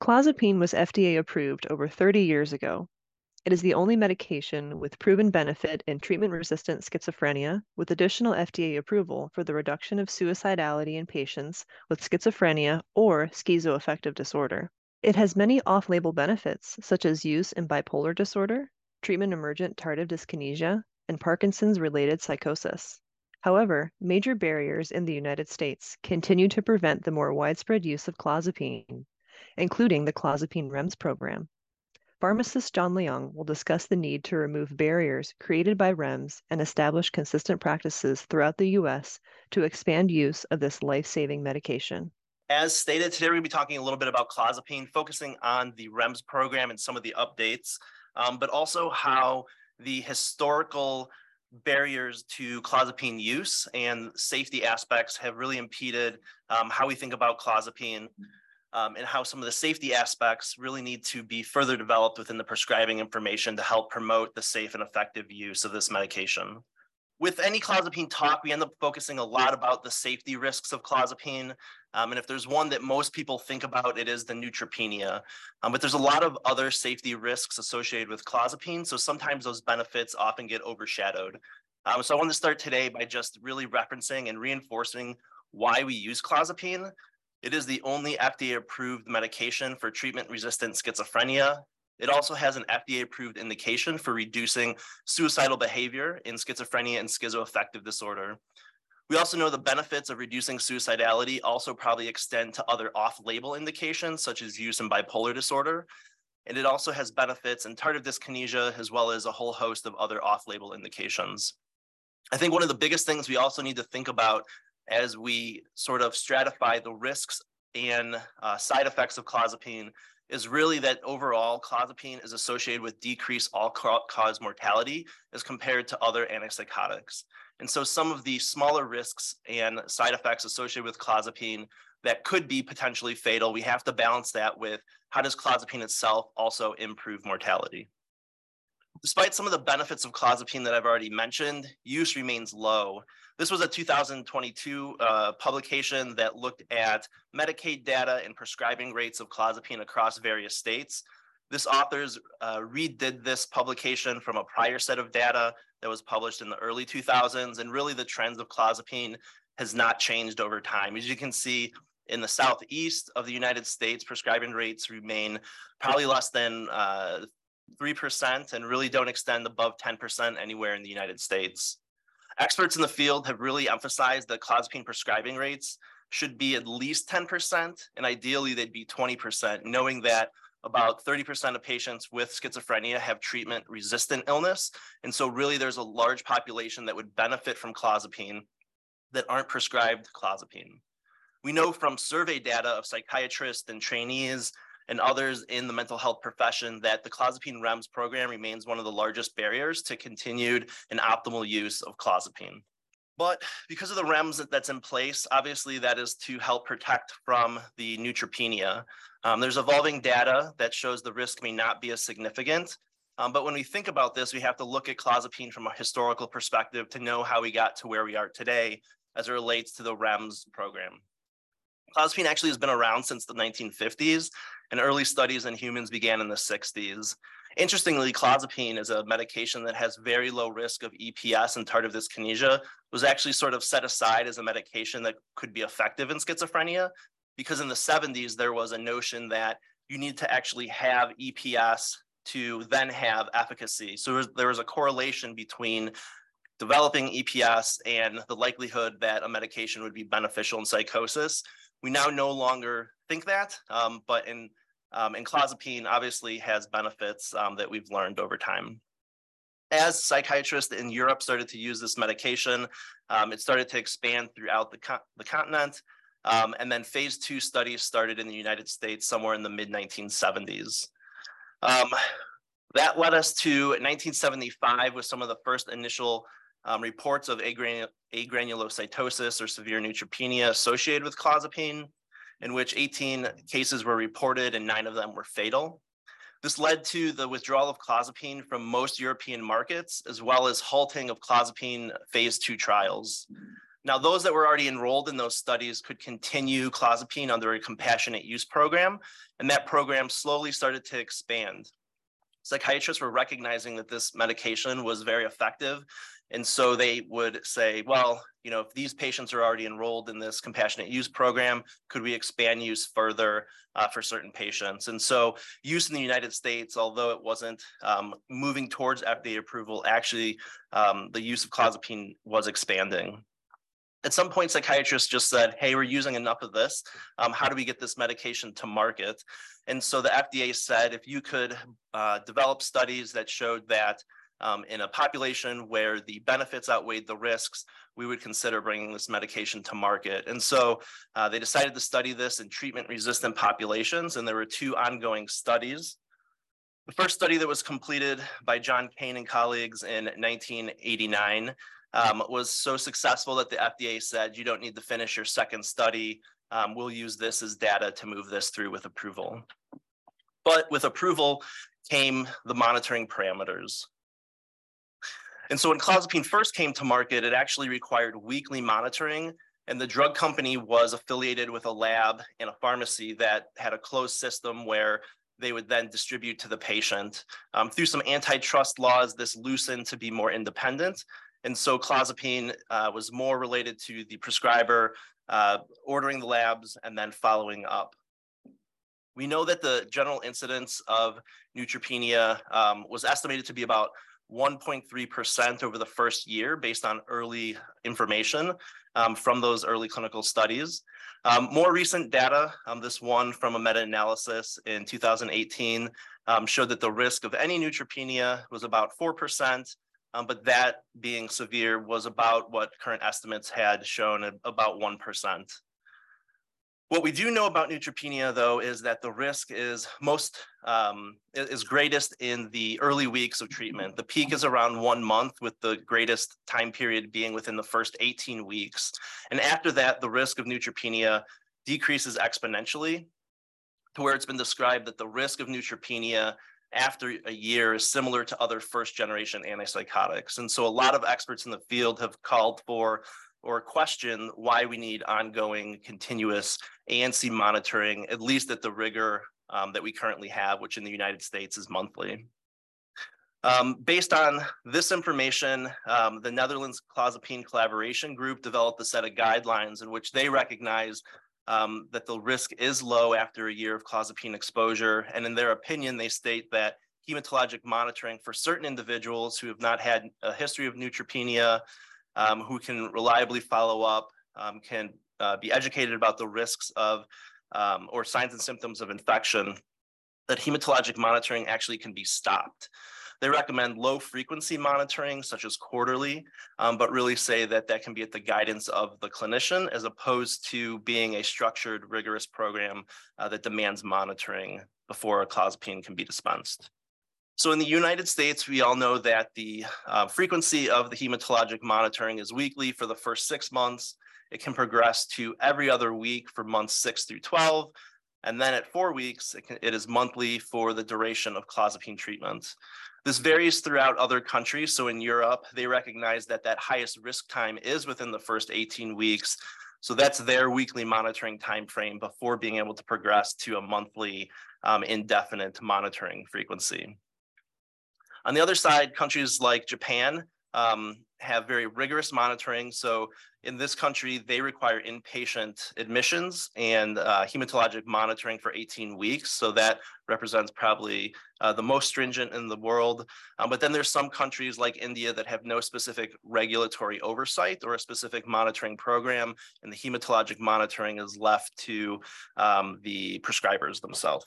Clozapine was FDA approved over 30 years ago. It is the only medication with proven benefit in treatment resistant schizophrenia, with additional FDA approval for the reduction of suicidality in patients with schizophrenia or schizoaffective disorder. It has many off label benefits, such as use in bipolar disorder, treatment emergent tardive dyskinesia, and Parkinson's related psychosis. However, major barriers in the United States continue to prevent the more widespread use of clozapine, including the clozapine REMS program. Pharmacist John Leung will discuss the need to remove barriers created by REMS and establish consistent practices throughout the U.S. to expand use of this life saving medication. As stated, today we're going to be talking a little bit about clozapine, focusing on the REMS program and some of the updates, um, but also how the historical barriers to clozapine use and safety aspects have really impeded um, how we think about clozapine um, and how some of the safety aspects really need to be further developed within the prescribing information to help promote the safe and effective use of this medication. With any clozapine talk, we end up focusing a lot about the safety risks of clozapine. Um, and if there's one that most people think about, it is the neutropenia. Um, but there's a lot of other safety risks associated with clozapine. So sometimes those benefits often get overshadowed. Um, so I want to start today by just really referencing and reinforcing why we use clozapine it is the only FDA approved medication for treatment resistant schizophrenia. It also has an FDA approved indication for reducing suicidal behavior in schizophrenia and schizoaffective disorder. We also know the benefits of reducing suicidality also probably extend to other off label indications, such as use in bipolar disorder. And it also has benefits in tardive dyskinesia, as well as a whole host of other off label indications. I think one of the biggest things we also need to think about as we sort of stratify the risks and uh, side effects of clozapine is really that overall clozapine is associated with decreased all-cause mortality as compared to other antipsychotics. And so some of the smaller risks and side effects associated with clozapine that could be potentially fatal, we have to balance that with how does clozapine itself also improve mortality? Despite some of the benefits of clozapine that I've already mentioned, use remains low. This was a 2022 uh, publication that looked at Medicaid data and prescribing rates of clozapine across various states. This authors uh, redid this publication from a prior set of data that was published in the early 2000s, and really the trends of clozapine has not changed over time. As you can see, in the southeast of the United States, prescribing rates remain probably less than uh, 3% and really don't extend above 10% anywhere in the United States. Experts in the field have really emphasized that clozapine prescribing rates should be at least 10%, and ideally they'd be 20%, knowing that about 30% of patients with schizophrenia have treatment resistant illness. And so really there's a large population that would benefit from clozapine that aren't prescribed clozapine. We know from survey data of psychiatrists and trainees and others in the mental health profession that the clozapine REMS program remains one of the largest barriers to continued and optimal use of clozapine. But because of the REMS that's in place, obviously that is to help protect from the neutropenia. Um, there's evolving data that shows the risk may not be as significant. Um, but when we think about this, we have to look at clozapine from a historical perspective to know how we got to where we are today as it relates to the REMS program. Clozapine actually has been around since the 1950s, and early studies in humans began in the 60s. Interestingly, clozapine is a medication that has very low risk of EPS and tardive dyskinesia, was actually sort of set aside as a medication that could be effective in schizophrenia, because in the 70s, there was a notion that you need to actually have EPS to then have efficacy. So there was a correlation between developing EPS and the likelihood that a medication would be beneficial in psychosis. We now no longer think that, um, but in um, and clozapine obviously has benefits um, that we've learned over time. As psychiatrists in Europe started to use this medication, um, it started to expand throughout the, co the continent. Um, and then phase two studies started in the United States somewhere in the mid 1970s. Um, that led us to 1975 with some of the first initial um, reports of agranulocytosis or severe neutropenia associated with clozapine, in which 18 cases were reported and nine of them were fatal. This led to the withdrawal of clozapine from most European markets, as well as halting of clozapine phase two trials. Now, those that were already enrolled in those studies could continue clozapine under a compassionate use program, and that program slowly started to expand. Psychiatrists were recognizing that this medication was very effective and so they would say, well, you know, if these patients are already enrolled in this compassionate use program, could we expand use further uh, for certain patients? And so use in the United States, although it wasn't um, moving towards FDA approval, actually um, the use of clozapine was expanding. At some point, psychiatrists just said, hey, we're using enough of this. Um, how do we get this medication to market? And so the FDA said, if you could uh, develop studies that showed that um, in a population where the benefits outweighed the risks, we would consider bringing this medication to market. And so uh, they decided to study this in treatment resistant populations, and there were two ongoing studies. The first study that was completed by John Kane and colleagues in 1989 um, was so successful that the FDA said, you don't need to finish your second study. Um, we'll use this as data to move this through with approval. But with approval came the monitoring parameters. And so when clozapine first came to market, it actually required weekly monitoring. And the drug company was affiliated with a lab and a pharmacy that had a closed system where they would then distribute to the patient. Um, through some antitrust laws, this loosened to be more independent. And so clozapine uh, was more related to the prescriber uh, ordering the labs and then following up. We know that the general incidence of neutropenia um, was estimated to be about 1.3% over the first year based on early information um, from those early clinical studies. Um, more recent data, um, this one from a meta-analysis in 2018 um, showed that the risk of any neutropenia was about 4%, um, but that being severe was about what current estimates had shown about 1%. What we do know about neutropenia, though, is that the risk is most um, is greatest in the early weeks of treatment. The peak is around one month, with the greatest time period being within the first 18 weeks. And after that, the risk of neutropenia decreases exponentially to where it's been described that the risk of neutropenia after a year is similar to other first generation antipsychotics. And so a lot of experts in the field have called for or question why we need ongoing continuous ANC monitoring, at least at the rigor um, that we currently have, which in the United States is monthly. Um, based on this information, um, the Netherlands Clozapine Collaboration Group developed a set of guidelines in which they recognize um, that the risk is low after a year of clozapine exposure. And in their opinion, they state that hematologic monitoring for certain individuals who have not had a history of neutropenia, um, who can reliably follow up, um, can uh, be educated about the risks of um, or signs and symptoms of infection, that hematologic monitoring actually can be stopped. They recommend low frequency monitoring, such as quarterly, um, but really say that that can be at the guidance of the clinician as opposed to being a structured, rigorous program uh, that demands monitoring before a clozapine can be dispensed. So in the United States, we all know that the uh, frequency of the hematologic monitoring is weekly for the first six months. It can progress to every other week for months six through 12. And then at four weeks, it, can, it is monthly for the duration of clozapine treatment. This varies throughout other countries. So in Europe, they recognize that that highest risk time is within the first 18 weeks. So that's their weekly monitoring time frame before being able to progress to a monthly um, indefinite monitoring frequency. On the other side, countries like Japan um, have very rigorous monitoring. So in this country, they require inpatient admissions and uh, hematologic monitoring for 18 weeks. So that represents probably uh, the most stringent in the world. Um, but then there's some countries like India that have no specific regulatory oversight or a specific monitoring program, and the hematologic monitoring is left to um, the prescribers themselves.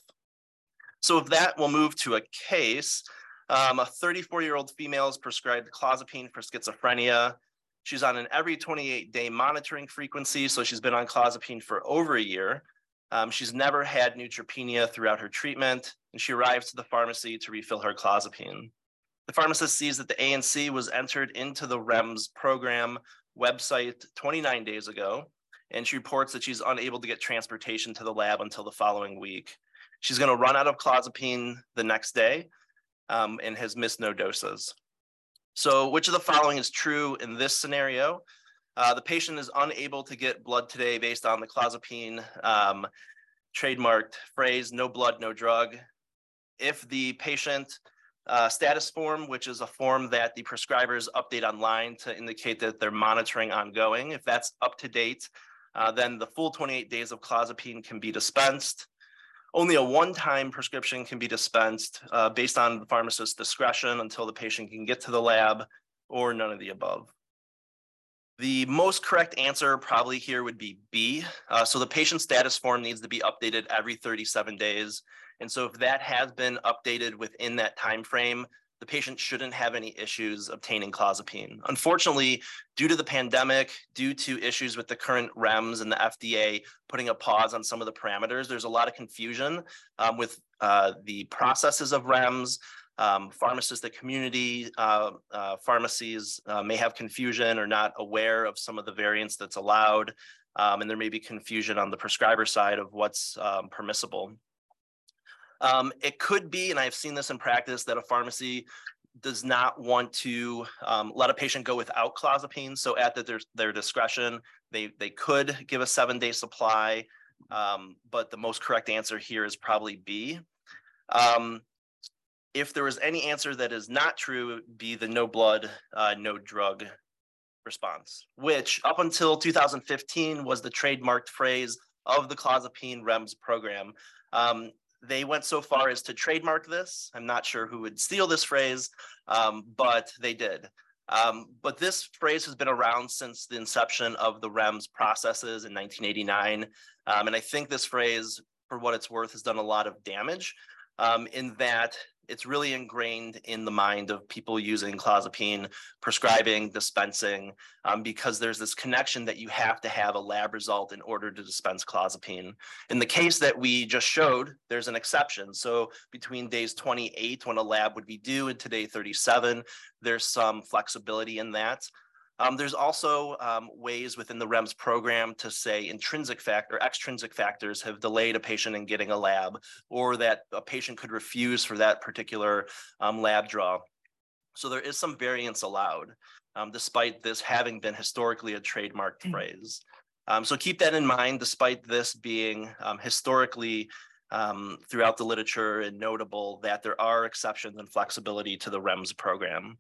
So with that, we'll move to a case. Um, a 34 year old female is prescribed clozapine for schizophrenia. She's on an every 28 day monitoring frequency. So she's been on clozapine for over a year. Um, she's never had neutropenia throughout her treatment, and she arrives to the pharmacy to refill her clozapine. The pharmacist sees that the ANC was entered into the REMS program website 29 days ago, and she reports that she's unable to get transportation to the lab until the following week. She's going to run out of clozapine the next day um, and has missed no doses. So, which of the following is true in this scenario? Uh, the patient is unable to get blood today based on the clozapine um, trademarked phrase, no blood, no drug. If the patient uh, status form, which is a form that the prescribers update online to indicate that they're monitoring ongoing, if that's up to date, uh, then the full 28 days of clozapine can be dispensed. Only a one-time prescription can be dispensed uh, based on the pharmacist's discretion until the patient can get to the lab or none of the above. The most correct answer probably here would be B. Uh, so the patient status form needs to be updated every 37 days. And so if that has been updated within that time frame, the patient shouldn't have any issues obtaining clozapine. Unfortunately, due to the pandemic, due to issues with the current REMS and the FDA putting a pause on some of the parameters, there's a lot of confusion um, with uh, the processes of REMS, um, pharmacists, the community uh, uh, pharmacies uh, may have confusion or not aware of some of the variants that's allowed. Um, and there may be confusion on the prescriber side of what's um, permissible. Um, it could be, and I've seen this in practice, that a pharmacy does not want to um, let a patient go without clozapine. So at the, their, their discretion, they, they could give a seven day supply, um, but the most correct answer here is probably B. Um, if there is any answer that is not true, be the no blood, uh, no drug response, which up until 2015 was the trademarked phrase of the clozapine REMS program. Um, they went so far as to trademark this. I'm not sure who would steal this phrase, um, but they did. Um, but this phrase has been around since the inception of the REMS processes in 1989. Um, and I think this phrase, for what it's worth, has done a lot of damage um, in that it's really ingrained in the mind of people using clozapine, prescribing, dispensing, um, because there's this connection that you have to have a lab result in order to dispense clozapine. In the case that we just showed, there's an exception. So between days 28 when a lab would be due and today 37, there's some flexibility in that. Um, there's also um, ways within the REMS program to say intrinsic factor, extrinsic factors have delayed a patient in getting a lab, or that a patient could refuse for that particular um, lab draw. So there is some variance allowed, um, despite this having been historically a trademarked mm. phrase. Um, so keep that in mind, despite this being um, historically um, throughout the literature and notable that there are exceptions and flexibility to the REMS program.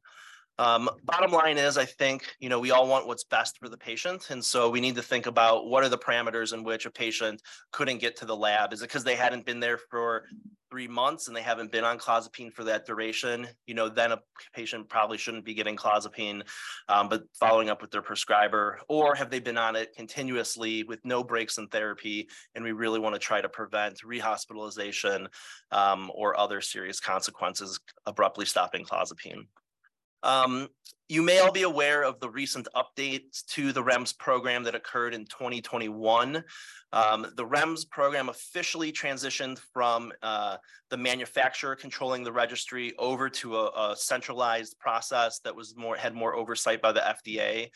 Um, bottom line is, I think, you know, we all want what's best for the patient. And so we need to think about what are the parameters in which a patient couldn't get to the lab? Is it because they hadn't been there for three months and they haven't been on clozapine for that duration? You know, then a patient probably shouldn't be getting clozapine, um, but following up with their prescriber. Or have they been on it continuously with no breaks in therapy? And we really want to try to prevent rehospitalization um, or other serious consequences abruptly stopping clozapine. Um, you may all be aware of the recent updates to the REMS program that occurred in 2021. Um, the REMS program officially transitioned from uh, the manufacturer controlling the registry over to a, a, centralized process that was more had more oversight by the FDA.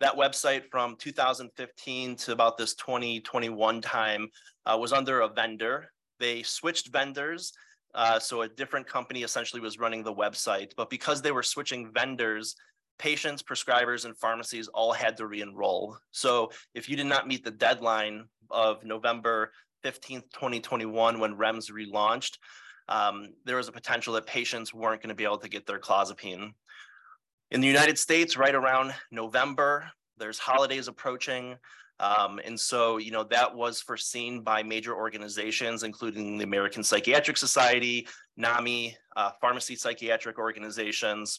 That website from 2015 to about this 2021 time uh, was under a vendor. They switched vendors uh, so a different company essentially was running the website, but because they were switching vendors, patients, prescribers, and pharmacies all had to re-enroll. So if you did not meet the deadline of November 15th, 2021, when REMS relaunched, um, there was a potential that patients weren't going to be able to get their clozapine. In the United States, right around November, there's holidays approaching. Um, and so, you know, that was foreseen by major organizations, including the American Psychiatric Society, NAMI, uh, pharmacy psychiatric organizations.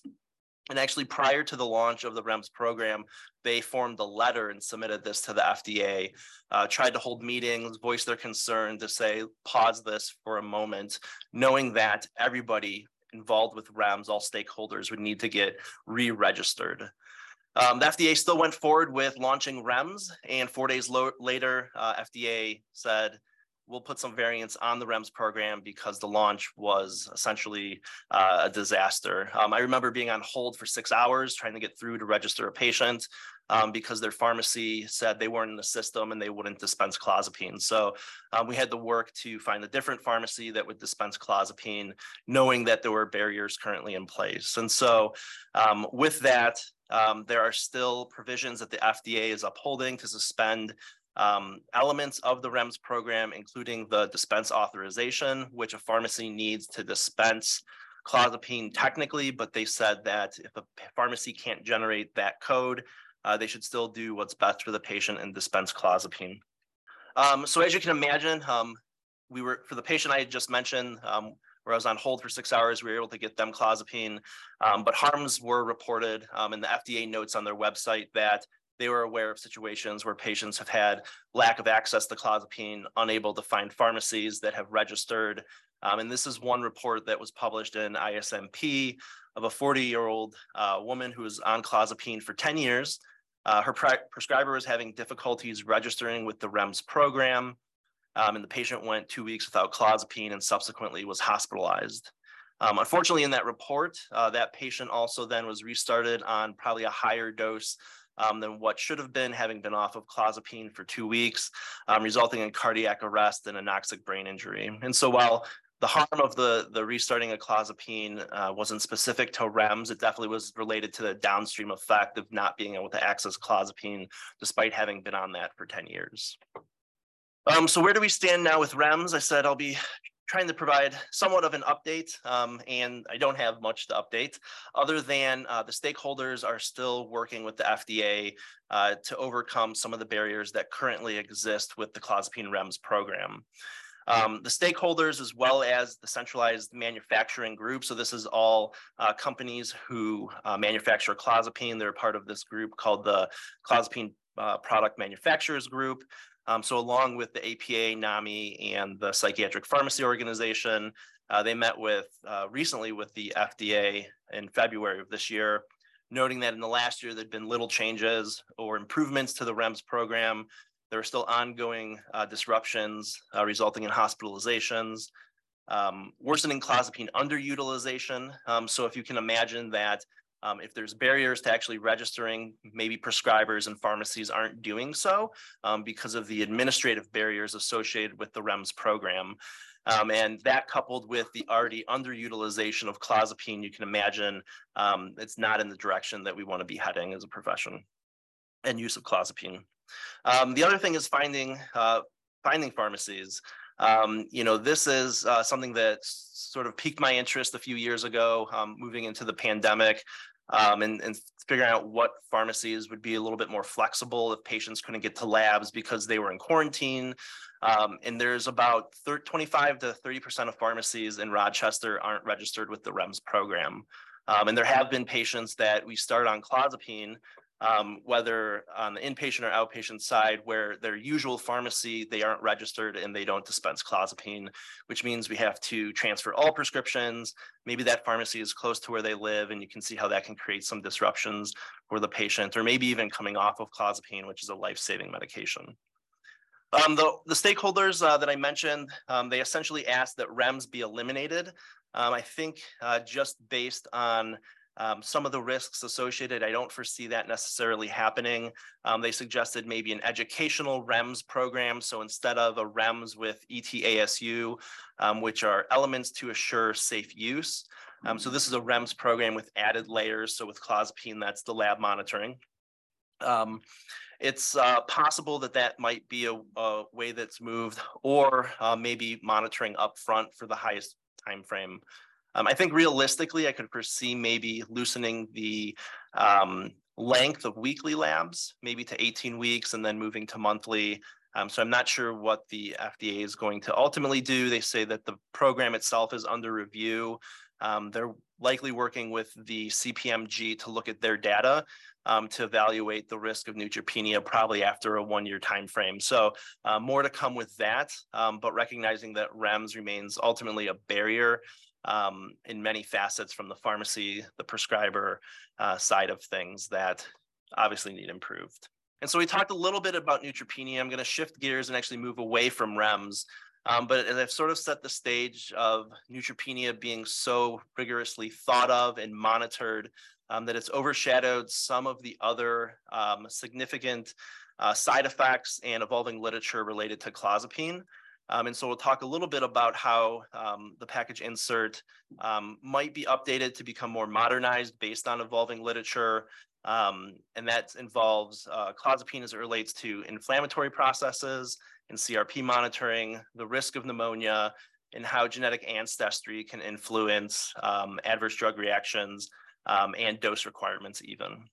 And actually, prior to the launch of the REMS program, they formed a letter and submitted this to the FDA, uh, tried to hold meetings, voice their concern to say, pause this for a moment, knowing that everybody involved with REMS, all stakeholders would need to get re-registered. Um, the FDA still went forward with launching REMS, and four days lo- later, uh, FDA said, we'll put some variants on the REMS program because the launch was essentially uh, a disaster. Um, I remember being on hold for six hours trying to get through to register a patient um, because their pharmacy said they weren't in the system and they wouldn't dispense clozapine. So um, we had to work to find a different pharmacy that would dispense clozapine, knowing that there were barriers currently in place. And so um, with that, um, there are still provisions that the FDA is upholding to suspend um, elements of the REMS program, including the dispense authorization, which a pharmacy needs to dispense clozapine technically, but they said that if a pharmacy can't generate that code, uh, they should still do what's best for the patient and dispense clozapine. Um, so as you can imagine, um, we were, for the patient I just mentioned, um, where I was on hold for six hours, we were able to get them clozapine, um, but harms were reported um, and the FDA notes on their website that they were aware of situations where patients have had lack of access to clozapine, unable to find pharmacies that have registered. Um, and this is one report that was published in ISMP of a 40 year old uh, woman who was on clozapine for 10 years. Uh, her pre prescriber was having difficulties registering with the REMS program, um, and the patient went two weeks without clozapine and subsequently was hospitalized. Um, unfortunately, in that report, uh, that patient also then was restarted on probably a higher dose um, than what should have been, having been off of clozapine for two weeks, um, resulting in cardiac arrest and anoxic brain injury. And so while the harm of the, the restarting of clozapine uh, wasn't specific to REMS. It definitely was related to the downstream effect of not being able to access clozapine despite having been on that for 10 years. Um, so where do we stand now with REMS? I said I'll be trying to provide somewhat of an update, um, and I don't have much to update other than uh, the stakeholders are still working with the FDA uh, to overcome some of the barriers that currently exist with the clozapine REMS program. Um, the stakeholders as well as the centralized manufacturing group. So this is all uh, companies who uh, manufacture clozapine. They're part of this group called the Clozapine uh, Product Manufacturers Group. Um, so along with the APA, NAMI, and the Psychiatric Pharmacy Organization, uh, they met with uh, recently with the FDA in February of this year, noting that in the last year there'd been little changes or improvements to the REMS program. There are still ongoing uh, disruptions uh, resulting in hospitalizations, um, worsening clozapine underutilization. Um, so if you can imagine that um, if there's barriers to actually registering, maybe prescribers and pharmacies aren't doing so um, because of the administrative barriers associated with the REMS program. Um, and that coupled with the already underutilization of clozapine, you can imagine um, it's not in the direction that we want to be heading as a profession and use of clozapine. Um, the other thing is finding uh, finding pharmacies. Um, you know, this is uh, something that sort of piqued my interest a few years ago, um, moving into the pandemic um, and, and figuring out what pharmacies would be a little bit more flexible if patients couldn't get to labs because they were in quarantine. Um, and there's about 25 to 30% of pharmacies in Rochester aren't registered with the REMS program. Um, and there have been patients that we start on clozapine um, whether on the inpatient or outpatient side, where their usual pharmacy, they aren't registered and they don't dispense clozapine, which means we have to transfer all prescriptions. Maybe that pharmacy is close to where they live, and you can see how that can create some disruptions for the patient, or maybe even coming off of clozapine, which is a life-saving medication. Um, the, the, stakeholders uh, that I mentioned, um, they essentially asked that REMS be eliminated. Um, I think uh, just based on um, some of the risks associated, I don't foresee that necessarily happening. Um, they suggested maybe an educational REMS program. So instead of a REMS with ETASU, um, which are elements to assure safe use. Um, so this is a REMS program with added layers. So with clozapine, that's the lab monitoring. Um, it's uh, possible that that might be a, a way that's moved or uh, maybe monitoring upfront for the highest time frame um, I think realistically, I could foresee maybe loosening the um, length of weekly labs, maybe to 18 weeks and then moving to monthly. Um, so I'm not sure what the FDA is going to ultimately do. They say that the program itself is under review. Um, they're likely working with the CPMG to look at their data um, to evaluate the risk of neutropenia probably after a one-year time frame. So uh, more to come with that, um, but recognizing that REMS remains ultimately a barrier um, in many facets from the pharmacy, the prescriber uh, side of things that obviously need improved. And so we talked a little bit about neutropenia. I'm going to shift gears and actually move away from REMS Um, but I've sort of set the stage of neutropenia being so rigorously thought of and monitored um, that it's overshadowed some of the other um, significant uh, side effects and evolving literature related to clozapine. Um, and so we'll talk a little bit about how um, the package insert um, might be updated to become more modernized based on evolving literature. Um, and that involves uh, clozapine as it relates to inflammatory processes and CRP monitoring, the risk of pneumonia, and how genetic ancestry can influence um, adverse drug reactions um, and dose requirements even.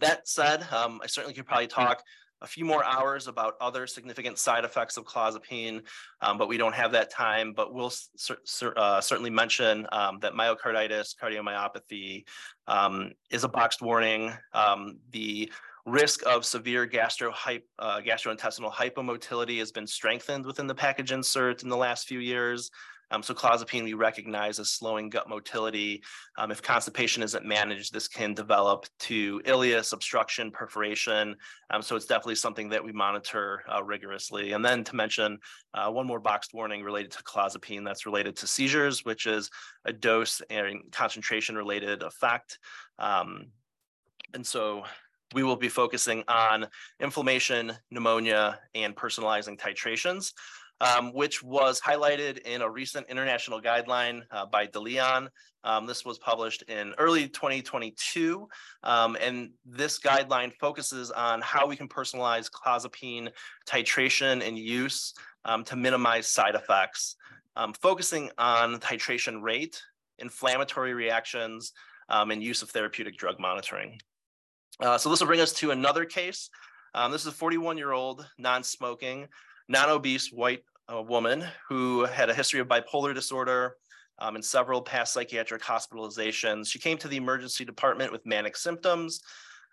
that said, I certainly could probably talk a few more hours about other significant side effects of clozapine, um, but we don't have that time. But we'll cer cer uh, certainly mention um, that myocarditis, cardiomyopathy um, is a boxed warning. Um, the risk of severe gastro uh, gastrointestinal hypomotility has been strengthened within the package insert in the last few years. Um, so clozapine we recognize as slowing gut motility. Um, if constipation isn't managed, this can develop to ileus, obstruction, perforation. Um, so it's definitely something that we monitor uh, rigorously. And then to mention uh, one more boxed warning related to clozapine that's related to seizures, which is a dose and concentration related effect. Um, and so we will be focusing on inflammation, pneumonia, and personalizing titrations um, which was highlighted in a recent international guideline uh, by DeLeon. Um, this was published in early 2022, um, and this guideline focuses on how we can personalize clozapine titration and use um, to minimize side effects, um, focusing on titration rate, inflammatory reactions, um, and use of therapeutic drug monitoring. Uh, so this will bring us to another case. this is a 41-year-old non-smoking non-obese white uh, woman who had a history of bipolar disorder um, and several past psychiatric hospitalizations. She came to the emergency department with manic symptoms.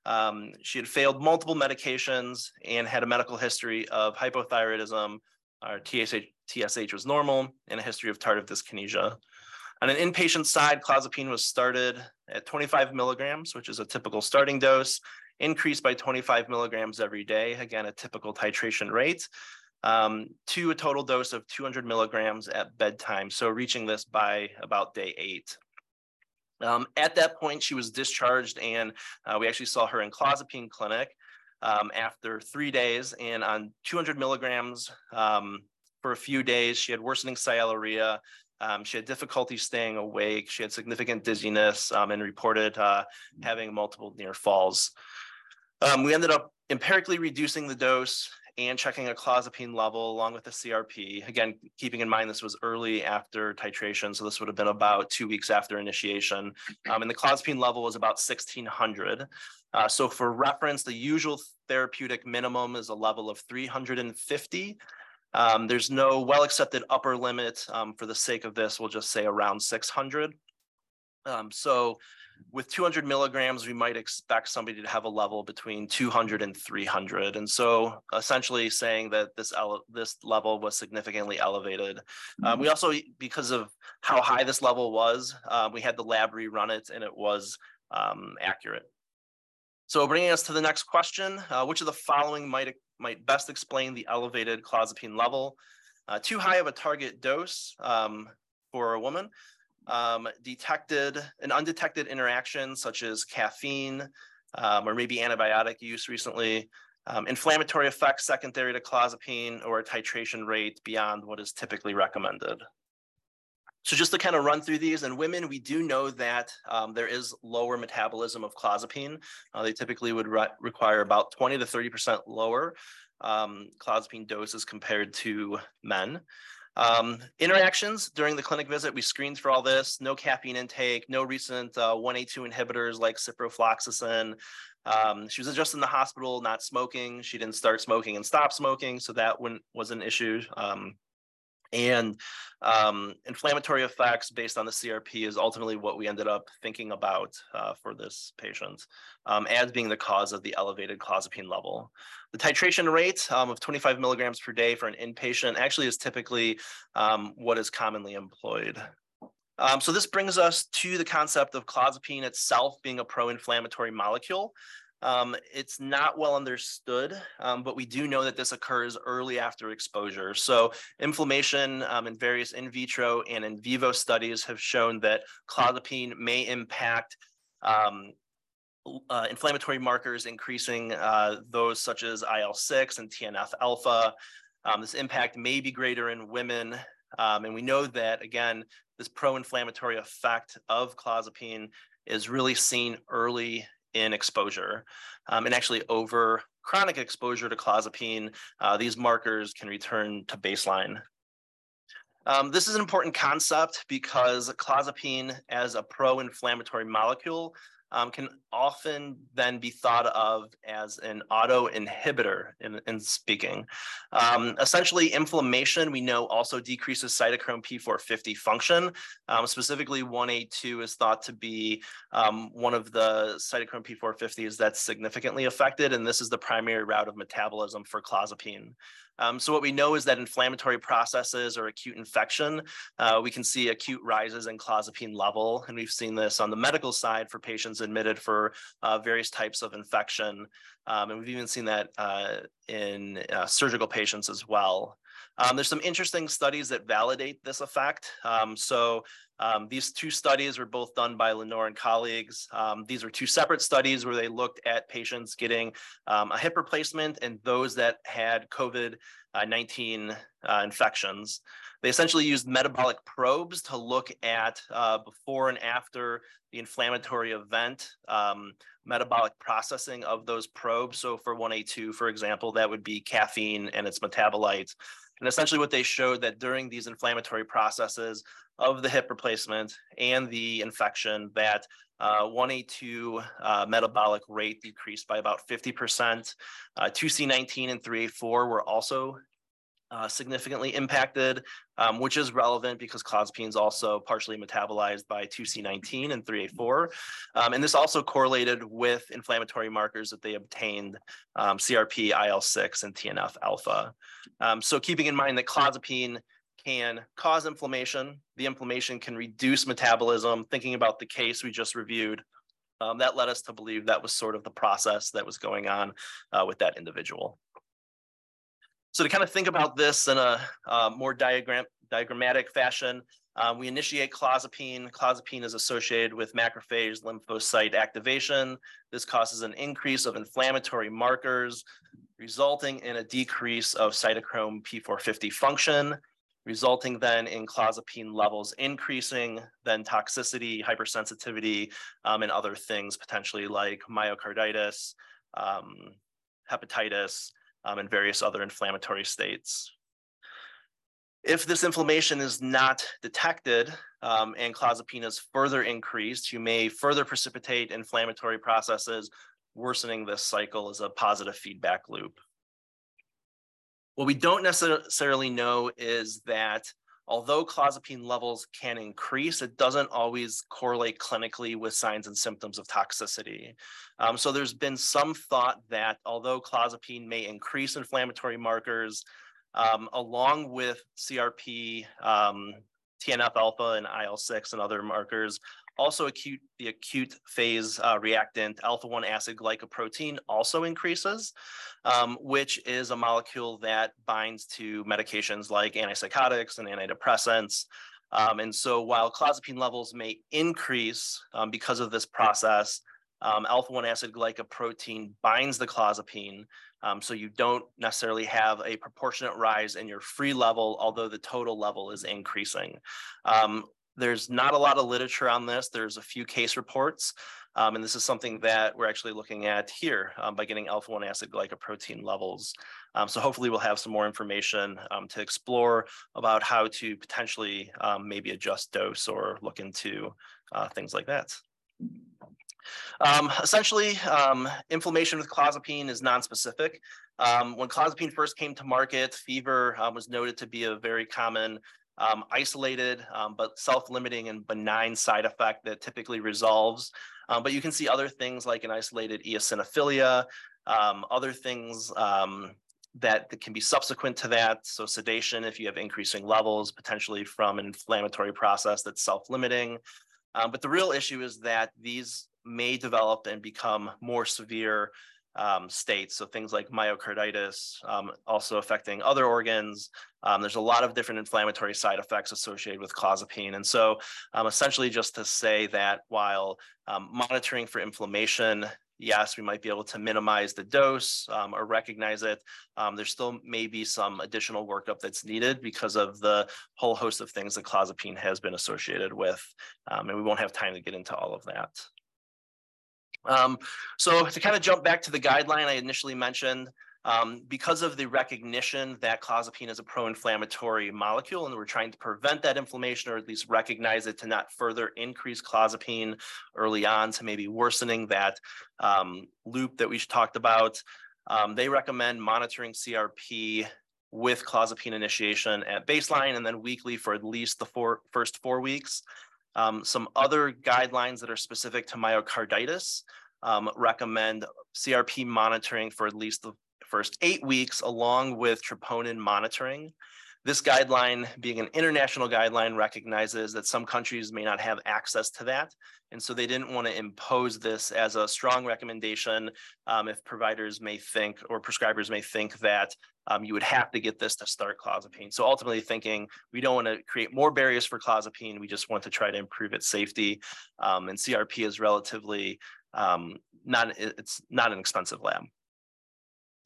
Um, she had failed multiple medications and had a medical history of hypothyroidism. Our TSH, TSH was normal and a history of tardive dyskinesia. On an inpatient side, clozapine was started at 25 milligrams, which is a typical starting dose, increased by 25 milligrams every day, again, a typical titration rate um, to a total dose of 200 milligrams at bedtime. So reaching this by about day eight. Um, at that point, she was discharged and uh, we actually saw her in clozapine clinic um, after three days and on 200 milligrams um, for a few days, she had worsening sialorrhea. Um, she had difficulty staying awake. She had significant dizziness um, and reported uh, having multiple near falls. We ended up empirically reducing the dose and checking a clozapine level along with the CRP. Again, keeping in mind this was early after titration, so this would have been about two weeks after initiation. Um, and the clozapine level was about 1600. Uh, so for reference, the usual therapeutic minimum is a level of 350. Um, there's no well-accepted upper limit. Um, for the sake of this, we'll just say around 600. Um, so with 200 milligrams, we might expect somebody to have a level between 200 and 300. And so essentially saying that this, this level was significantly elevated. Um, we also, because of how high this level was, uh, we had the lab rerun it and it was um, accurate. So bringing us to the next question, uh, which of the following might, might best explain the elevated clozapine level? Uh, too high of a target dose um, for a woman, um, detected an undetected interaction such as caffeine um, or maybe antibiotic use recently, um, inflammatory effects secondary to clozapine or a titration rate beyond what is typically recommended. So just to kind of run through these, in women, we do know that um, there is lower metabolism of clozapine. Uh, they typically would re require about 20 to 30% lower um, clozapine doses compared to men. Um, interactions during the clinic visit, we screened for all this, no caffeine intake, no recent uh, 1A2 inhibitors like ciprofloxacin. Um, she was just in the hospital, not smoking. She didn't start smoking and stop smoking, so that was an issue. Um, and um, inflammatory effects based on the CRP is ultimately what we ended up thinking about uh, for this patient um, as being the cause of the elevated clozapine level. The titration rate um, of 25 milligrams per day for an inpatient actually is typically um, what is commonly employed. Um, so this brings us to the concept of clozapine itself being a pro-inflammatory molecule. Um, it's not well understood, um, but we do know that this occurs early after exposure. So inflammation um, in various in vitro and in vivo studies have shown that clozapine may impact um, uh, inflammatory markers, increasing uh, those such as IL-6 and TNF-alpha. Um, this impact may be greater in women. Um, and we know that, again, this pro-inflammatory effect of clozapine is really seen early in exposure. Um, and actually over chronic exposure to clozapine, uh, these markers can return to baseline. Um, this is an important concept because clozapine as a pro-inflammatory molecule um, can often then be thought of as an auto inhibitor in, in speaking. Um, essentially, inflammation we know also decreases cytochrome P450 function. Um, specifically, 1A2 is thought to be um, one of the cytochrome P450s that's significantly affected, and this is the primary route of metabolism for clozapine. Um, so what we know is that inflammatory processes or acute infection, uh, we can see acute rises in clozapine level. And we've seen this on the medical side for patients admitted for uh, various types of infection. Um, and we've even seen that uh, in uh, surgical patients as well. Um, there's some interesting studies that validate this effect. Um, so um, these two studies were both done by Lenoir and colleagues. Um, these are two separate studies where they looked at patients getting um, a hip replacement and those that had COVID-19 uh, infections. They essentially used metabolic probes to look at uh, before and after the inflammatory event, um, metabolic processing of those probes. So for 1A2, for example, that would be caffeine and its metabolites. And essentially what they showed that during these inflammatory processes of the hip replacement and the infection that uh, 1A2 uh, metabolic rate decreased by about 50%. Uh, 2C19 and 3A4 were also uh, significantly impacted, um, which is relevant because clozapine is also partially metabolized by 2C19 and 3A4. Um, and this also correlated with inflammatory markers that they obtained, um, CRP, IL-6, and TNF-alpha. Um, so keeping in mind that clozapine can cause inflammation, the inflammation can reduce metabolism, thinking about the case we just reviewed, um, that led us to believe that was sort of the process that was going on uh, with that individual. So to kind of think about this in a uh, more diagram diagrammatic fashion, um, we initiate clozapine. Clozapine is associated with macrophage lymphocyte activation. This causes an increase of inflammatory markers, resulting in a decrease of cytochrome P450 function, resulting then in clozapine levels increasing, then toxicity, hypersensitivity, um, and other things potentially like myocarditis, um, hepatitis, um, and various other inflammatory states. If this inflammation is not detected um, and clozapine is further increased, you may further precipitate inflammatory processes, worsening this cycle as a positive feedback loop. What we don't necessarily know is that although clozapine levels can increase, it doesn't always correlate clinically with signs and symptoms of toxicity. Um, so there's been some thought that although clozapine may increase inflammatory markers, um, along with CRP, um, TNF alpha and IL-6 and other markers, also acute, the acute phase uh, reactant alpha-1 acid glycoprotein also increases, um, which is a molecule that binds to medications like antipsychotics and antidepressants. Um, and so while clozapine levels may increase um, because of this process, um, alpha-1 acid glycoprotein binds the clozapine, um, so you don't necessarily have a proportionate rise in your free level, although the total level is increasing. Um, there's not a lot of literature on this. There's a few case reports, um, and this is something that we're actually looking at here um, by getting alpha-1 acid glycoprotein levels. Um, so hopefully we'll have some more information um, to explore about how to potentially um, maybe adjust dose or look into uh, things like that. Um, essentially, inflammation with clozapine is nonspecific. when clozapine first came to market, fever was noted to be a very common um, isolated um, but self-limiting and benign side effect that typically resolves. Um, but you can see other things like an isolated eosinophilia, um, other things um, that, can be subsequent to that. So sedation, if you have increasing levels, potentially from an inflammatory process that's self-limiting. Um, but the real issue is that these may develop and become more severe um, states. So things like myocarditis, um, also affecting other organs. Um, there's a lot of different inflammatory side effects associated with clozapine. And so um, essentially just to say that while um, monitoring for inflammation yes, we might be able to minimize the dose um, or recognize it. Um, there still may be some additional workup that's needed because of the whole host of things that clozapine has been associated with. Um, and we won't have time to get into all of that. Um, so to kind of jump back to the guideline I initially mentioned, um, because of the recognition that clozapine is a pro-inflammatory molecule and we're trying to prevent that inflammation or at least recognize it to not further increase clozapine early on to maybe worsening that um, loop that we talked about. Um, they recommend monitoring CRP with clozapine initiation at baseline and then weekly for at least the four, first four weeks. Um, some other guidelines that are specific to myocarditis um, recommend CRP monitoring for at least the first eight weeks along with troponin monitoring. This guideline, being an international guideline, recognizes that some countries may not have access to that. And so they didn't want to impose this as a strong recommendation um, if providers may think or prescribers may think that um, you would have to get this to start clozapine. So ultimately thinking we don't want to create more barriers for clozapine, we just want to try to improve its safety. Um, and CRP is relatively um, not, it's not an expensive lab.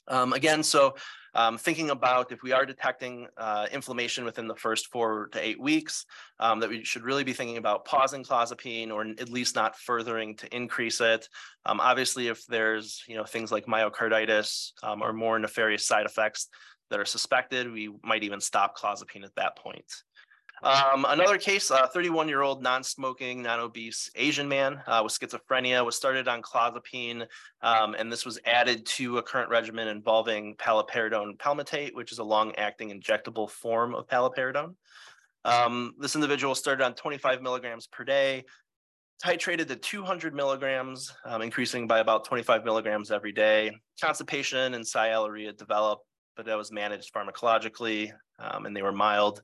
Um, again, so um, thinking about if we are detecting uh, inflammation within the first four to eight weeks, um, that we should really be thinking about pausing clozapine or at least not furthering to increase it. Um, obviously, if there's you know things like myocarditis um, or more nefarious side effects that are suspected, we might even stop clozapine at that point. Um, another case, a 31 year old non smoking, non obese Asian man uh, with schizophrenia was started on clozapine, um, and this was added to a current regimen involving paliperidone palmitate, which is a long acting injectable form of paliperidone. Um, this individual started on 25 milligrams per day, titrated to 200 milligrams, um, increasing by about 25 milligrams every day. Constipation and sialorrhea developed, but that was managed pharmacologically, um, and they were mild.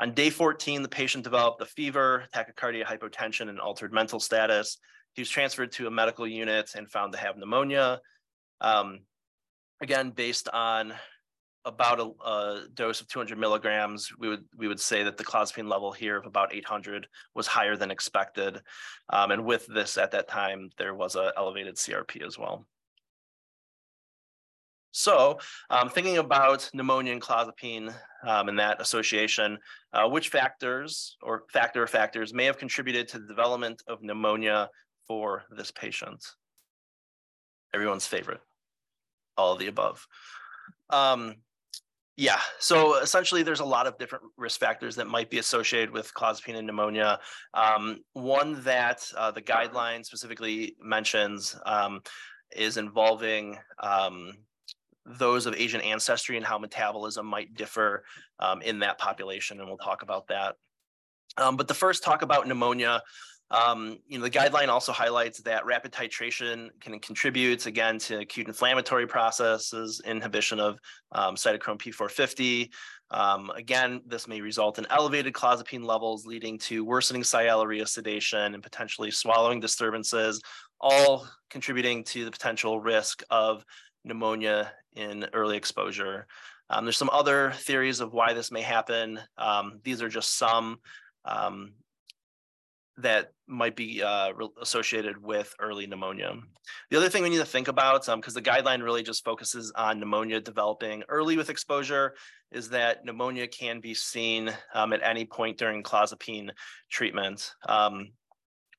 On day 14, the patient developed a fever, tachycardia, hypotension, and altered mental status. He was transferred to a medical unit and found to have pneumonia. Um, again, based on about a, a, dose of 200 milligrams, we would we would say that the clozapine level here of about 800 was higher than expected. Um, and with this at that time, there was a elevated CRP as well. So um, thinking about pneumonia and clozapine um, and that association, uh, which factors or factor factors may have contributed to the development of pneumonia for this patient? Everyone's favorite, all of the above. Um, yeah, so essentially there's a lot of different risk factors that might be associated with clozapine and pneumonia. Um, one that uh, the guideline specifically mentions um, is involving um, those of Asian ancestry and how metabolism might differ um, in that population, and we'll talk about that. Um, but the first talk about pneumonia, um, you know, the guideline also highlights that rapid titration can contribute again to acute inflammatory processes, inhibition of um, cytochrome P450. Um, again, this may result in elevated clozapine levels, leading to worsening sialorrhea sedation and potentially swallowing disturbances, all contributing to the potential risk of pneumonia in early exposure. Um, there's some other theories of why this may happen. Um, these are just some um, that might be uh, associated with early pneumonia. The other thing we need to think about, because um, the guideline really just focuses on pneumonia developing early with exposure, is that pneumonia can be seen um, at any point during clozapine treatment.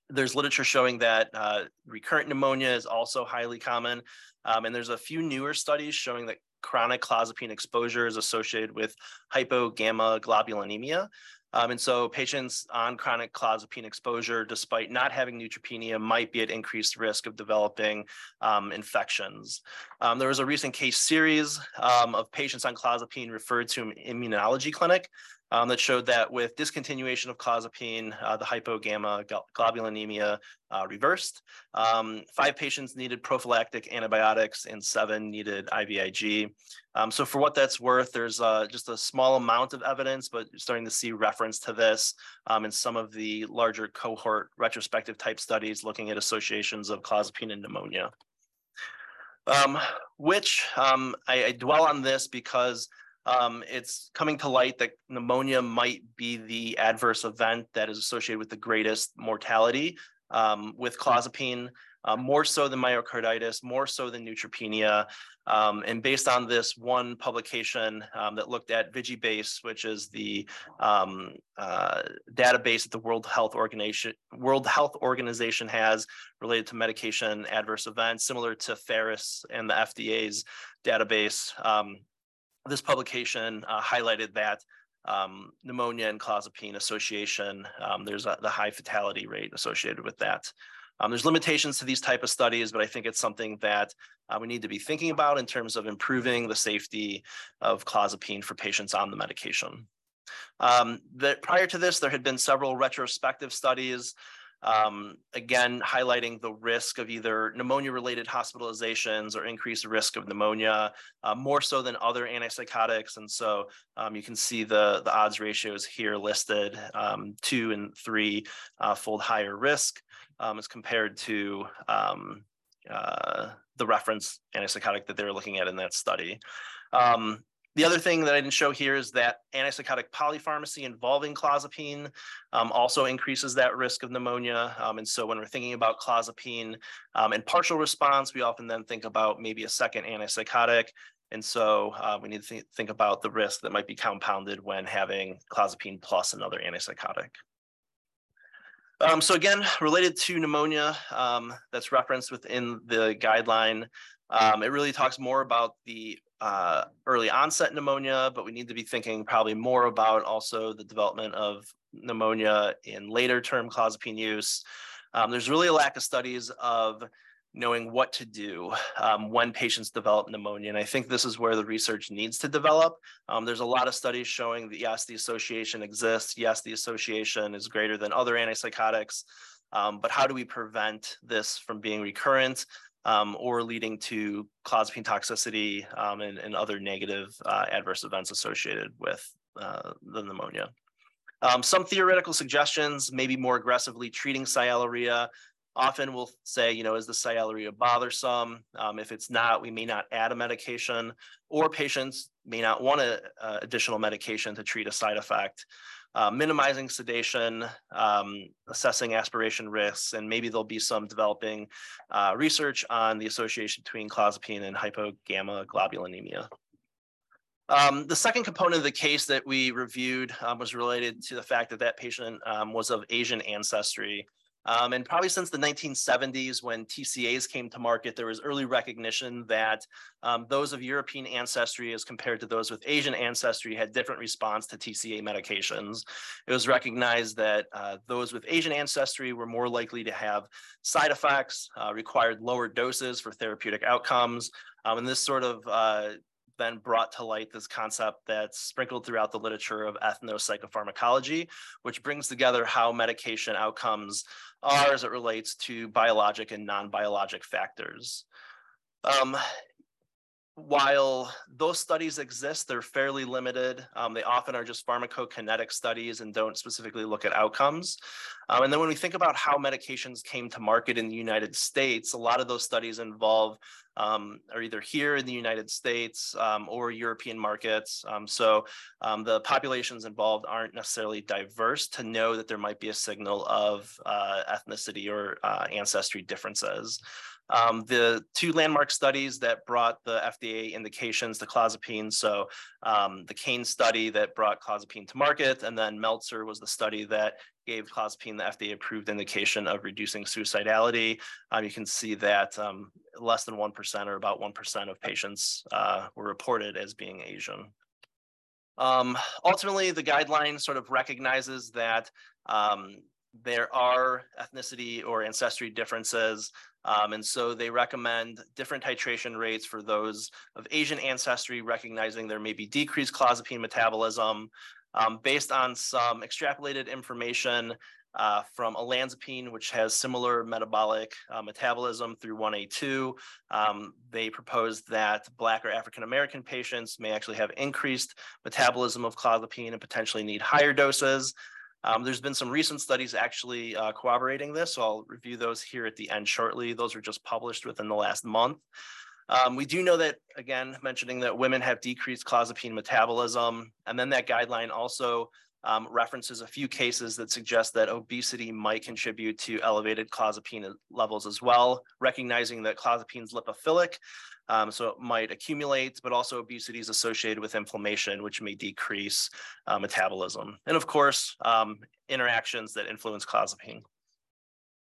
There's literature showing that uh, recurrent pneumonia is also highly common. Um, and there's a few newer studies showing that chronic clozapine exposure is associated with hypogammaglobulinemia. Um, and so patients on chronic clozapine exposure, despite not having neutropenia, might be at increased risk of developing um, infections. Um, there was a recent case series um, of patients on clozapine referred to an immunology clinic um, that showed that with discontinuation of clozapine, uh, the hypogammaglobulinemia uh, reversed. Um, five patients needed prophylactic antibiotics and seven needed IVIG. Um, so for what that's worth, there's uh, just a small amount of evidence, but starting to see reference to this um, in some of the larger cohort retrospective type studies looking at associations of clozapine and pneumonia. Um, which um, I, I dwell on this because um, it's coming to light that pneumonia might be the adverse event that is associated with the greatest mortality um, with clozapine, uh, more so than myocarditis, more so than neutropenia. Um, and based on this one publication um, that looked at VigiBase, which is the um, uh, database that the World Health Organization World Health Organization has related to medication adverse events, similar to FAERS and the FDA's database. This publication uh, highlighted that um, pneumonia and clozapine association, um, there's a, the high fatality rate associated with that. Um, there's limitations to these type of studies, but I think it's something that uh, we need to be thinking about in terms of improving the safety of clozapine for patients on the medication. Um, prior to this, there had been several retrospective studies um, again, highlighting the risk of either pneumonia-related hospitalizations or increased risk of pneumonia, uh, more so than other antipsychotics. And so um, you can see the, the odds ratios here listed, um, two and three uh, fold higher risk um, as compared to um, uh, the reference antipsychotic that they were looking at in that study. Um, the other thing that I didn't show here is that antipsychotic polypharmacy involving clozapine um, also increases that risk of pneumonia. Um, and so when we're thinking about clozapine um, and partial response, we often then think about maybe a second antipsychotic. And so uh, we need to th think about the risk that might be compounded when having clozapine plus another antipsychotic. Um, so again, related to pneumonia um, that's referenced within the guideline, um, it really talks more about the uh, early onset pneumonia, but we need to be thinking probably more about also the development of pneumonia in later term clozapine use. Um, there's really a lack of studies of knowing what to do um, when patients develop pneumonia. And I think this is where the research needs to develop. Um, there's a lot of studies showing that yes, the association exists. Yes, the association is greater than other antipsychotics. Um, but how do we prevent this from being recurrent? Um, or leading to clozapine toxicity um, and, and, other negative uh, adverse events associated with uh, the pneumonia. Um, some theoretical suggestions, maybe more aggressively treating sialorrhea. Often we'll say, you know, is the sialorrhea bothersome? Um, if it's not, we may not add a medication, or patients may not want a, uh, additional medication to treat a side effect uh, minimizing sedation, um, assessing aspiration risks, and maybe there'll be some developing uh, research on the association between clozapine and hypogammaglobulinemia. Um, the second component of the case that we reviewed um, was related to the fact that that patient um, was of Asian ancestry. Um, and probably since the 1970s, when TCAs came to market, there was early recognition that um, those of European ancestry as compared to those with Asian ancestry had different response to TCA medications. It was recognized that uh, those with Asian ancestry were more likely to have side effects, uh, required lower doses for therapeutic outcomes. Um, and this sort of uh, then brought to light this concept that's sprinkled throughout the literature of ethnopsychopharmacology, which brings together how medication outcomes are as it relates to biologic and non-biologic factors. Um, while those studies exist, they're fairly limited. Um, they often are just pharmacokinetic studies and don't specifically look at outcomes. Um, and then when we think about how medications came to market in the United States, a lot of those studies involve um, are either here in the United States um, or European markets. Um, so um, the populations involved aren't necessarily diverse to know that there might be a signal of uh, ethnicity or uh, ancestry differences. Um, the two landmark studies that brought the FDA indications to clozapine, so um, the Kane study that brought clozapine to market, and then Meltzer was the study that gave clozapine the FDA approved indication of reducing suicidality. Um, you can see that um, less than 1% or about 1% of patients uh, were reported as being Asian. Um, ultimately, the guideline sort of recognizes that um, there are ethnicity or ancestry differences um, and so they recommend different titration rates for those of Asian ancestry, recognizing there may be decreased clozapine metabolism. um, based on some extrapolated information uh, from olanzapine, which has similar metabolic uh, metabolism through 1A2. Um, they proposed that Black or African American patients may actually have increased metabolism of clozapine and potentially need higher doses. Um, there's been some recent studies actually uh, corroborating this, so I'll review those here at the end shortly. Those are just published within the last month. Um, we do know that, again, mentioning that women have decreased clozapine metabolism, and then that guideline also um, references a few cases that suggest that obesity might contribute to elevated clozapine levels as well, recognizing that clozapine is lipophilic, um, so it might accumulate, but also obesity is associated with inflammation, which may decrease uh, metabolism. And of course, um, interactions that influence clozapine.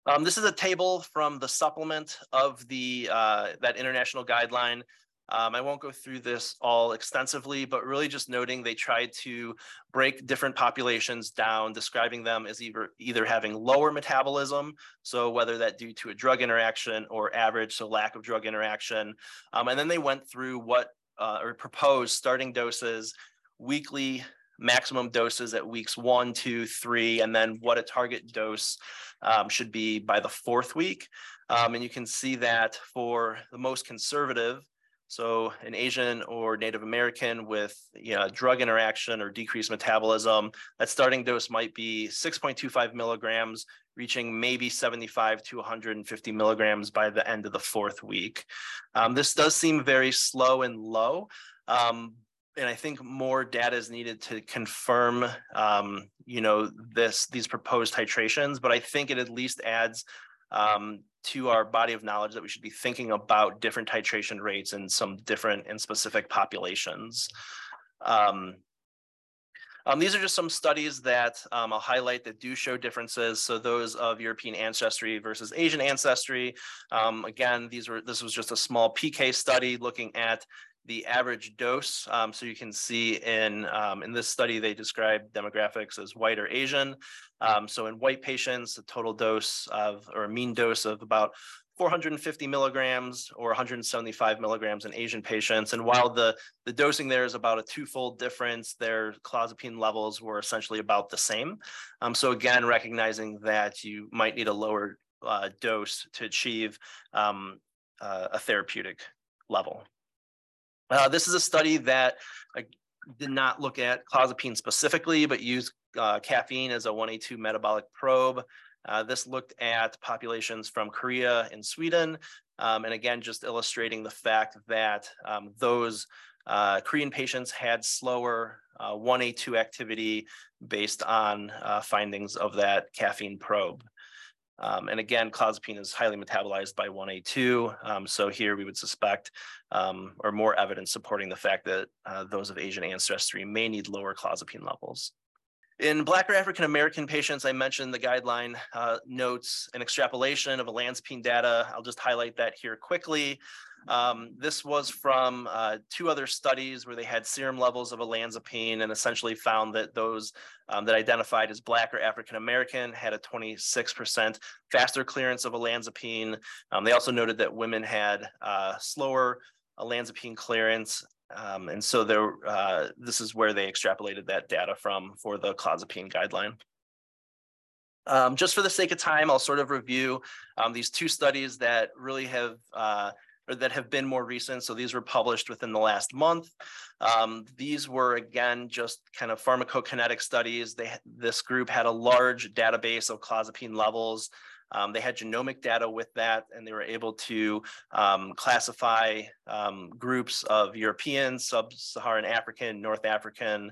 Um, this is a table from the supplement of the uh, that international guideline. Um, I won't go through this all extensively, but really just noting they tried to break different populations down, describing them as either, either having lower metabolism, so whether that due to a drug interaction or average, so lack of drug interaction. Um, and then they went through what uh, or proposed starting doses, weekly maximum doses at weeks one, two, three, and then what a target dose um, should be by the fourth week. Um, and you can see that for the most conservative, so an Asian or Native American with you know, drug interaction or decreased metabolism, that starting dose might be 6.25 milligrams, reaching maybe 75 to 150 milligrams by the end of the fourth week. Um, this does seem very slow and low, um, and I think more data is needed to confirm, um, you know, this these proposed titrations. But I think it at least adds um, to our body of knowledge that we should be thinking about different titration rates in some different and specific populations. Um, um, these are just some studies that um, I'll highlight that do show differences. So those of European ancestry versus Asian ancestry. Um, again, these were this was just a small PK study looking at the average dose. Um, so you can see in, um, in this study, they describe demographics as white or Asian. Um, so in white patients, the total dose of, or mean dose of about 450 milligrams or 175 milligrams in Asian patients. And while the, the dosing there is about a twofold difference, their clozapine levels were essentially about the same. Um, so again, recognizing that you might need a lower uh, dose to achieve um, uh, a therapeutic level. Uh, this is a study that did not look at clozapine specifically, but used uh, caffeine as a 1A2 metabolic probe. Uh, this looked at populations from Korea and Sweden. Um, and again, just illustrating the fact that um, those uh, Korean patients had slower 1A2 uh, activity based on findings of that caffeine probe. Um, and again, clozapine is highly metabolized by 1A2. Um, so here we would suspect um, or more evidence supporting the fact that uh, those of Asian ancestry may need lower clozapine levels. In Black or African American patients, I mentioned the guideline uh, notes an extrapolation of olanzapine data. I'll just highlight that here quickly. Um, this was from uh, two other studies where they had serum levels of olanzapine and essentially found that those um, that identified as Black or African American had a 26% faster clearance of olanzapine. Um, they also noted that women had uh, slower olanzapine clearance. Um, and so there, uh, this is where they extrapolated that data from for the clozapine guideline. Um, just for the sake of time, I'll sort of review um, these two studies that really have uh, or that have been more recent. So these were published within the last month. Um, these were again just kind of pharmacokinetic studies. They this group had a large database of clozapine levels. Um, they had genomic data with that, and they were able to um, classify um, groups of European, sub-Saharan African, North African,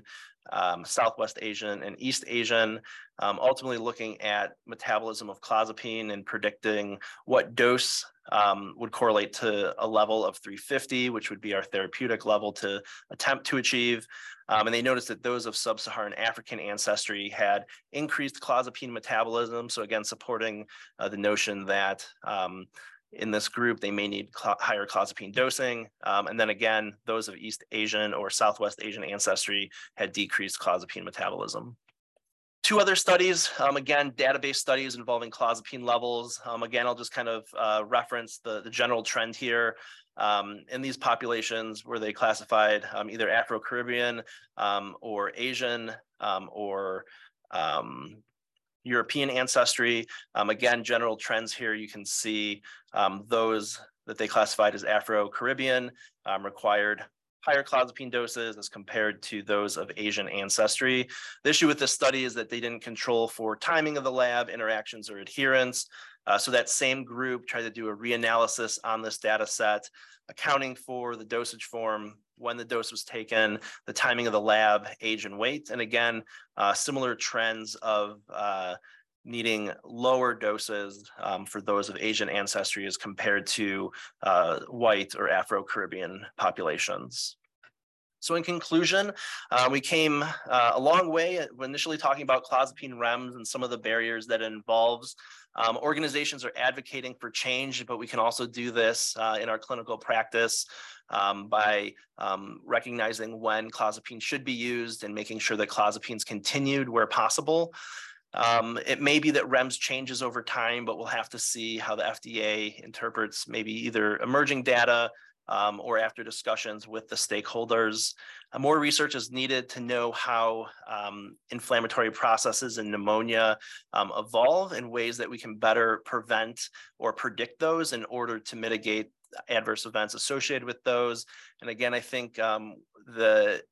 um, Southwest Asian, and East Asian, um, ultimately looking at metabolism of clozapine and predicting what dose um, would correlate to a level of 350, which would be our therapeutic level to attempt to achieve. Um, and they noticed that those of sub-Saharan African ancestry had increased clozapine metabolism. So again, supporting uh, the notion that um, in this group, they may need cl higher clozapine dosing. Um, and then again, those of East Asian or Southwest Asian ancestry had decreased clozapine metabolism. Two other studies, um, again, database studies involving clozapine levels. Um, again, I'll just kind of uh, reference the, the general trend here. Um, in these populations were they classified um, either Afro-Caribbean um, or Asian um, or European ancestry. Again, general trends here, you can see those that they classified as Afro-Caribbean required higher clozapine doses as compared to those of Asian ancestry. The issue with this study is that they didn't control for timing of the lab, interactions, or adherence. Uh, so that same group tried to do a reanalysis on this data set, accounting for the dosage form, when the dose was taken, the timing of the lab, age and weight. And again, uh, similar trends of uh, needing lower doses um, for those of Asian ancestry as compared to uh, white or Afro-Caribbean populations. So in conclusion, uh, we came uh, a long way initially talking about clozapine REMS and some of the barriers that it involves. Um, organizations are advocating for change, but we can also do this uh, in our clinical practice um, by um, recognizing when clozapine should be used and making sure that clozapine is continued where possible. Um, it may be that REMS changes over time, but we'll have to see how the FDA interprets maybe either emerging data um, or after discussions with the stakeholders. Uh, more research is needed to know how um, inflammatory processes and pneumonia um, evolve in ways that we can better prevent or predict those in order to mitigate adverse events associated with those. And again, I think um, the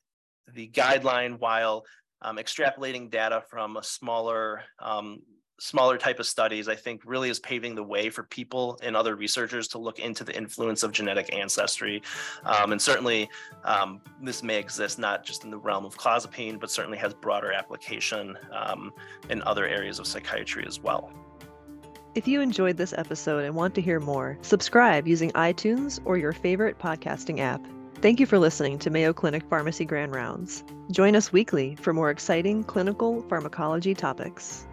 the guideline, while um, extrapolating data from a smaller um, smaller type of studies, I think really is paving the way for people and other researchers to look into the influence of genetic ancestry. Um, and certainly um, this may exist not just in the realm of clozapine, but certainly has broader application um, in other areas of psychiatry as well. If you enjoyed this episode and want to hear more, subscribe using iTunes or your favorite podcasting app. Thank you for listening to Mayo Clinic Pharmacy Grand Rounds. Join us weekly for more exciting clinical pharmacology topics.